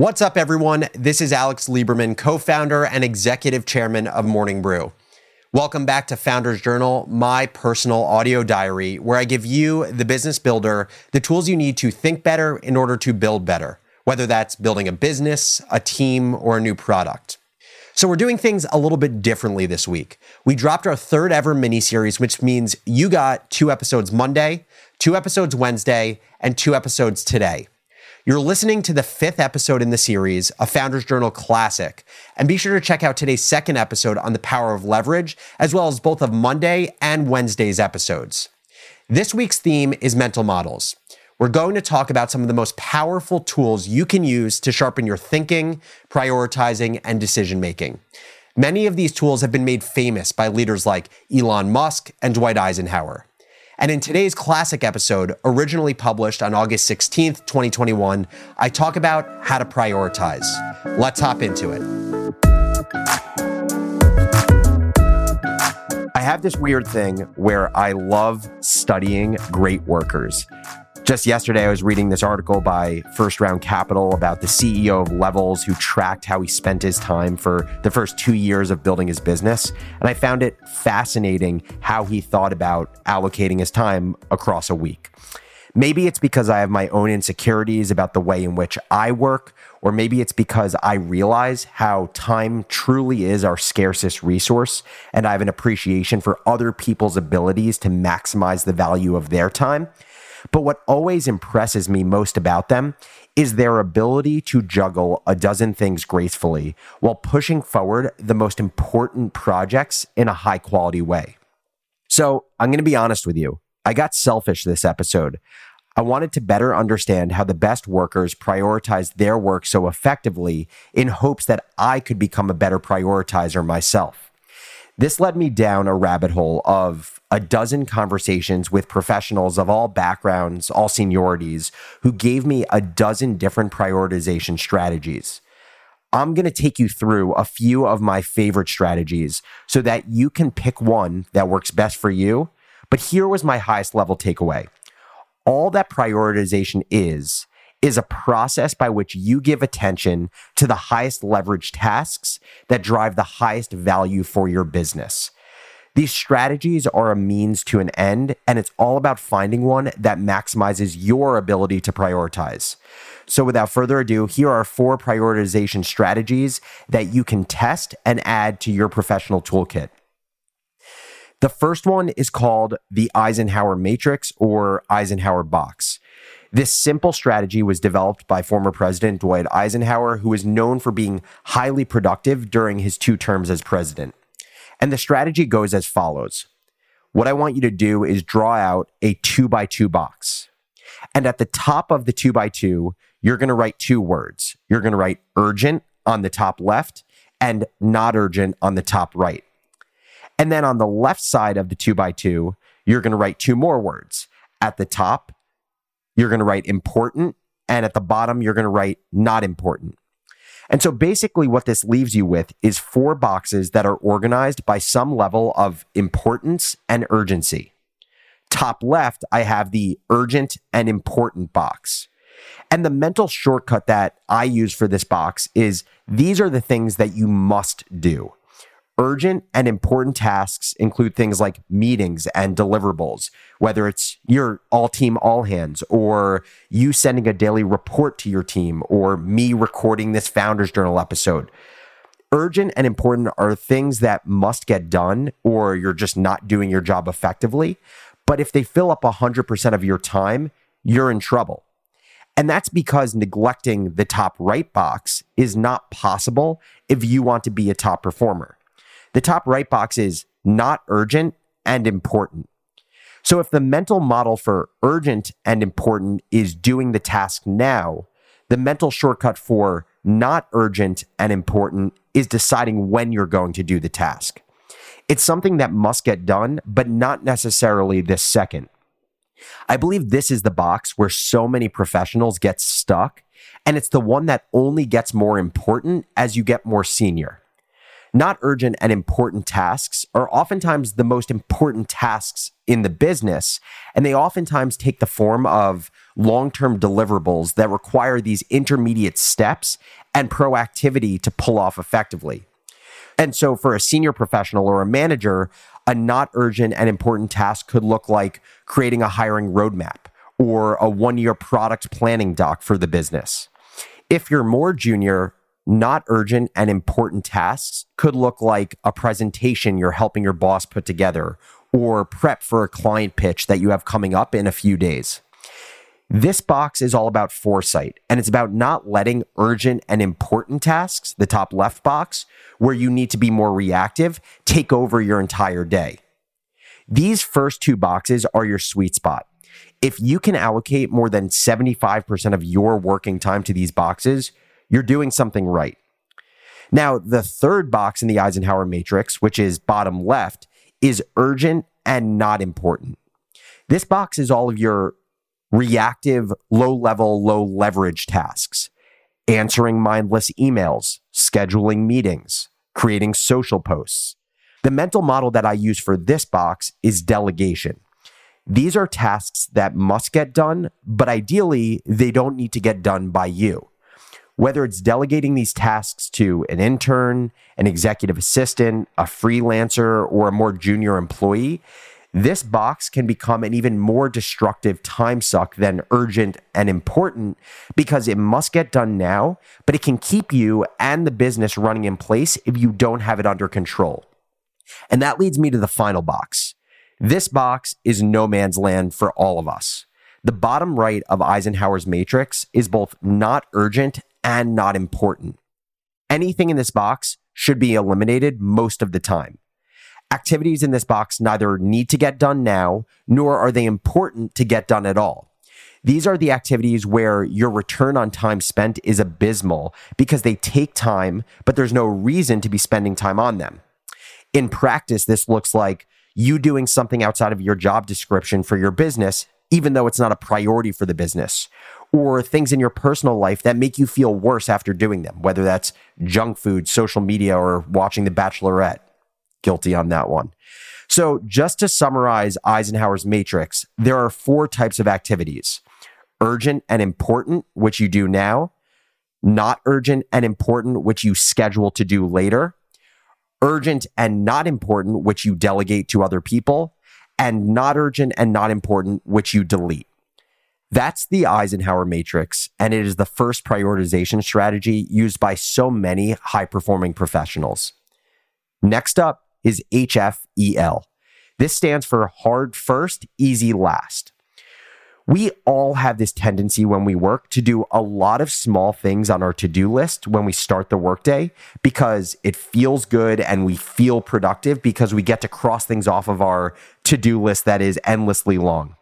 What's up, everyone? This is Alex Lieberman, co founder and executive chairman of Morning Brew. Welcome back to Founders Journal, my personal audio diary, where I give you, the business builder, the tools you need to think better in order to build better, whether that's building a business, a team, or a new product. So, we're doing things a little bit differently this week. We dropped our third ever mini series, which means you got two episodes Monday, two episodes Wednesday, and two episodes today. You're listening to the fifth episode in the series, a Founders Journal classic. And be sure to check out today's second episode on the power of leverage, as well as both of Monday and Wednesday's episodes. This week's theme is mental models. We're going to talk about some of the most powerful tools you can use to sharpen your thinking, prioritizing, and decision making. Many of these tools have been made famous by leaders like Elon Musk and Dwight Eisenhower. And in today's classic episode, originally published on August 16th, 2021, I talk about how to prioritize. Let's hop into it. I have this weird thing where I love studying great workers. Just yesterday, I was reading this article by First Round Capital about the CEO of Levels who tracked how he spent his time for the first two years of building his business. And I found it fascinating how he thought about allocating his time across a week. Maybe it's because I have my own insecurities about the way in which I work, or maybe it's because I realize how time truly is our scarcest resource, and I have an appreciation for other people's abilities to maximize the value of their time. But what always impresses me most about them is their ability to juggle a dozen things gracefully while pushing forward the most important projects in a high quality way. So I'm going to be honest with you. I got selfish this episode. I wanted to better understand how the best workers prioritize their work so effectively in hopes that I could become a better prioritizer myself. This led me down a rabbit hole of a dozen conversations with professionals of all backgrounds, all seniorities, who gave me a dozen different prioritization strategies. I'm going to take you through a few of my favorite strategies so that you can pick one that works best for you. But here was my highest level takeaway all that prioritization is, is a process by which you give attention to the highest leverage tasks that drive the highest value for your business. These strategies are a means to an end, and it's all about finding one that maximizes your ability to prioritize. So, without further ado, here are four prioritization strategies that you can test and add to your professional toolkit. The first one is called the Eisenhower Matrix or Eisenhower Box. This simple strategy was developed by former President Dwight Eisenhower, who is known for being highly productive during his two terms as president. And the strategy goes as follows. What I want you to do is draw out a two by two box. And at the top of the two by two, you're going to write two words. You're going to write urgent on the top left and not urgent on the top right. And then on the left side of the two by two, you're going to write two more words. At the top, you're going to write important. And at the bottom, you're going to write not important. And so basically, what this leaves you with is four boxes that are organized by some level of importance and urgency. Top left, I have the urgent and important box. And the mental shortcut that I use for this box is these are the things that you must do. Urgent and important tasks include things like meetings and deliverables, whether it's your all team all hands or you sending a daily report to your team or me recording this Founders Journal episode. Urgent and important are things that must get done or you're just not doing your job effectively. But if they fill up 100% of your time, you're in trouble. And that's because neglecting the top right box is not possible if you want to be a top performer. The top right box is not urgent and important. So if the mental model for urgent and important is doing the task now, the mental shortcut for not urgent and important is deciding when you're going to do the task. It's something that must get done, but not necessarily this second. I believe this is the box where so many professionals get stuck, and it's the one that only gets more important as you get more senior not urgent and important tasks are oftentimes the most important tasks in the business. And they oftentimes take the form of long term deliverables that require these intermediate steps and proactivity to pull off effectively. And so, for a senior professional or a manager, a not urgent and important task could look like creating a hiring roadmap or a one year product planning doc for the business. If you're more junior, not urgent and important tasks could look like a presentation you're helping your boss put together or prep for a client pitch that you have coming up in a few days. This box is all about foresight, and it's about not letting urgent and important tasks, the top left box, where you need to be more reactive, take over your entire day. These first two boxes are your sweet spot. If you can allocate more than 75% of your working time to these boxes, you're doing something right. Now, the third box in the Eisenhower matrix, which is bottom left, is urgent and not important. This box is all of your reactive, low level, low leverage tasks, answering mindless emails, scheduling meetings, creating social posts. The mental model that I use for this box is delegation. These are tasks that must get done, but ideally, they don't need to get done by you. Whether it's delegating these tasks to an intern, an executive assistant, a freelancer, or a more junior employee, this box can become an even more destructive time suck than urgent and important because it must get done now, but it can keep you and the business running in place if you don't have it under control. And that leads me to the final box. This box is no man's land for all of us. The bottom right of Eisenhower's matrix is both not urgent and not important. Anything in this box should be eliminated most of the time. Activities in this box neither need to get done now, nor are they important to get done at all. These are the activities where your return on time spent is abysmal because they take time, but there's no reason to be spending time on them. In practice, this looks like you doing something outside of your job description for your business, even though it's not a priority for the business, or things in your personal life that make you feel worse after doing them, whether that's junk food, social media, or watching The Bachelorette. Guilty on that one. So, just to summarize Eisenhower's matrix, there are four types of activities. Urgent and important, which you do now, not urgent and important, which you schedule to do later, urgent and not important, which you delegate to other people, and not urgent and not important, which you delete. That's the Eisenhower matrix, and it is the first prioritization strategy used by so many high performing professionals. Next up, is HFEL. This stands for hard first, easy last. We all have this tendency when we work to do a lot of small things on our to do list when we start the workday because it feels good and we feel productive because we get to cross things off of our to do list that is endlessly long.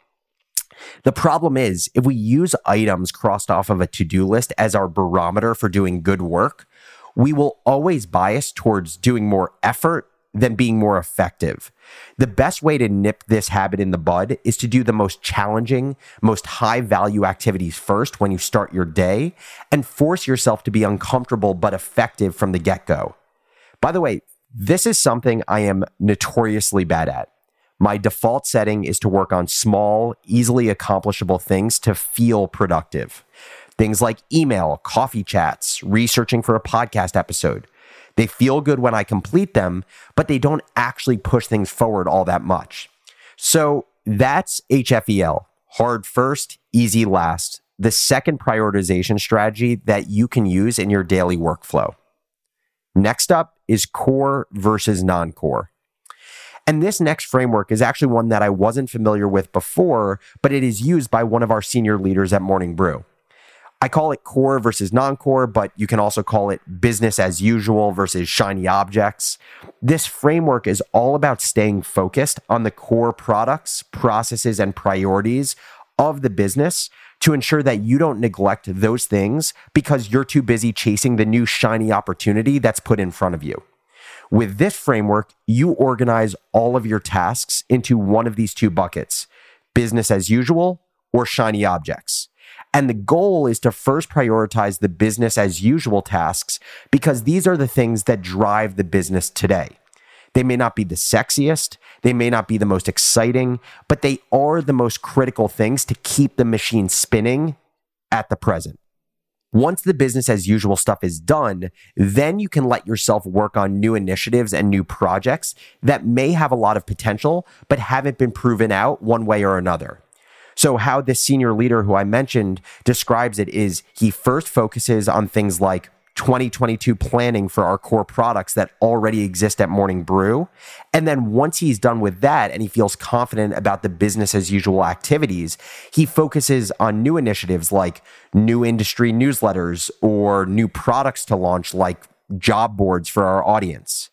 The problem is, if we use items crossed off of a to do list as our barometer for doing good work, we will always bias towards doing more effort than being more effective. The best way to nip this habit in the bud is to do the most challenging, most high value activities first when you start your day and force yourself to be uncomfortable but effective from the get go. By the way, this is something I am notoriously bad at. My default setting is to work on small, easily accomplishable things to feel productive. Things like email, coffee chats, researching for a podcast episode they feel good when I complete them, but they don't actually push things forward all that much. So that's HFEL hard first, easy last. The second prioritization strategy that you can use in your daily workflow. Next up is core versus non core. And this next framework is actually one that I wasn't familiar with before, but it is used by one of our senior leaders at Morning Brew. I call it core versus non core, but you can also call it business as usual versus shiny objects. This framework is all about staying focused on the core products, processes, and priorities of the business to ensure that you don't neglect those things because you're too busy chasing the new shiny opportunity that's put in front of you. With this framework, you organize all of your tasks into one of these two buckets business as usual or shiny objects. And the goal is to first prioritize the business as usual tasks because these are the things that drive the business today. They may not be the sexiest, they may not be the most exciting, but they are the most critical things to keep the machine spinning at the present. Once the business as usual stuff is done, then you can let yourself work on new initiatives and new projects that may have a lot of potential, but haven't been proven out one way or another. So, how this senior leader who I mentioned describes it is he first focuses on things like 2022 planning for our core products that already exist at Morning Brew. And then once he's done with that and he feels confident about the business as usual activities, he focuses on new initiatives like new industry newsletters or new products to launch like job boards for our audience.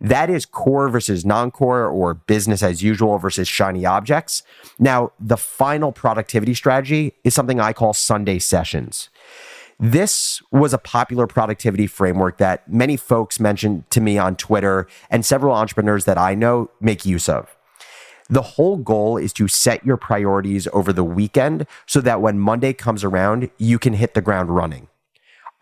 That is core versus non core or business as usual versus shiny objects. Now, the final productivity strategy is something I call Sunday sessions. This was a popular productivity framework that many folks mentioned to me on Twitter and several entrepreneurs that I know make use of. The whole goal is to set your priorities over the weekend so that when Monday comes around, you can hit the ground running.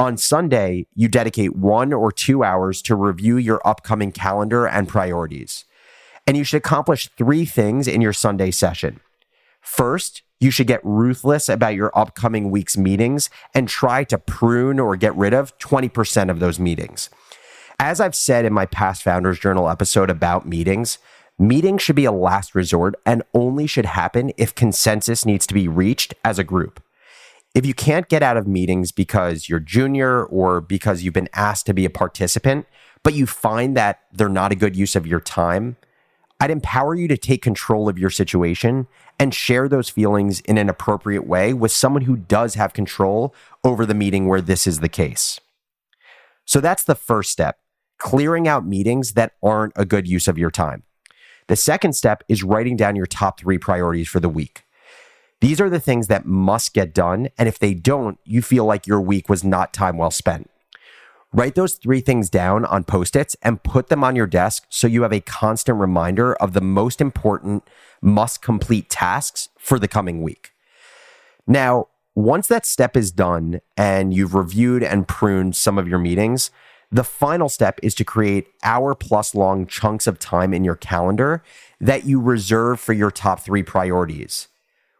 On Sunday, you dedicate one or two hours to review your upcoming calendar and priorities. And you should accomplish three things in your Sunday session. First, you should get ruthless about your upcoming week's meetings and try to prune or get rid of 20% of those meetings. As I've said in my past Founders Journal episode about meetings, meetings should be a last resort and only should happen if consensus needs to be reached as a group. If you can't get out of meetings because you're junior or because you've been asked to be a participant, but you find that they're not a good use of your time, I'd empower you to take control of your situation and share those feelings in an appropriate way with someone who does have control over the meeting where this is the case. So that's the first step clearing out meetings that aren't a good use of your time. The second step is writing down your top three priorities for the week. These are the things that must get done. And if they don't, you feel like your week was not time well spent. Write those three things down on post its and put them on your desk so you have a constant reminder of the most important must complete tasks for the coming week. Now, once that step is done and you've reviewed and pruned some of your meetings, the final step is to create hour plus long chunks of time in your calendar that you reserve for your top three priorities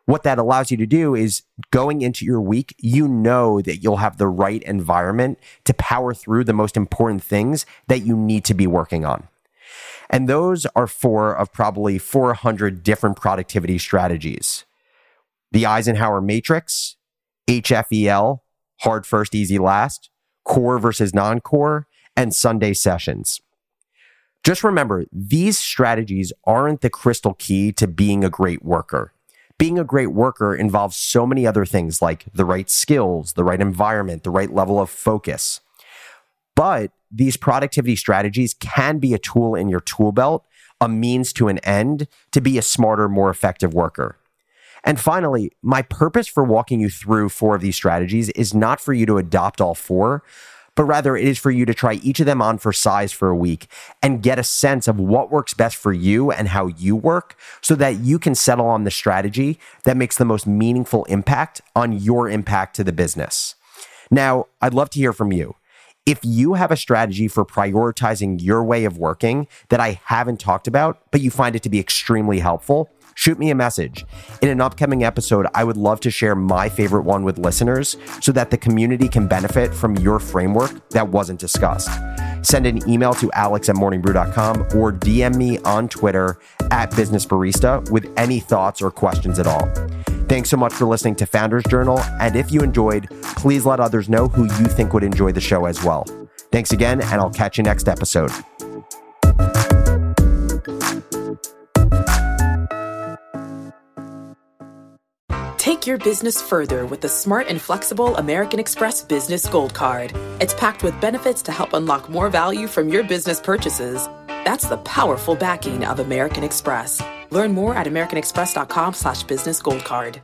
what that allows you to do is going into your week, you know that you'll have the right environment to power through the most important things that you need to be working on. And those are four of probably 400 different productivity strategies the Eisenhower Matrix, HFEL, hard first, easy last, core versus non core, and Sunday sessions. Just remember, these strategies aren't the crystal key to being a great worker being a great worker involves so many other things like the right skills, the right environment, the right level of focus. But these productivity strategies can be a tool in your tool belt, a means to an end to be a smarter, more effective worker. And finally, my purpose for walking you through four of these strategies is not for you to adopt all four, but rather it is for you to try each of them on for size for a week and get a sense of what works best for you and how you work so that you can settle on the strategy that makes the most meaningful impact on your impact to the business. Now, I'd love to hear from you. If you have a strategy for prioritizing your way of working that I haven't talked about, but you find it to be extremely helpful, shoot me a message. In an upcoming episode, I would love to share my favorite one with listeners so that the community can benefit from your framework that wasn't discussed. Send an email to alex at morningbrew.com or DM me on Twitter at Business Barista with any thoughts or questions at all. Thanks so much for listening to Founders Journal. And if you enjoyed, please let others know who you think would enjoy the show as well. Thanks again, and I'll catch you next episode. Take your business further with the smart and flexible American Express Business Gold Card. It's packed with benefits to help unlock more value from your business purchases. That's the powerful backing of American Express. Learn more at americanexpress.com slash business gold card.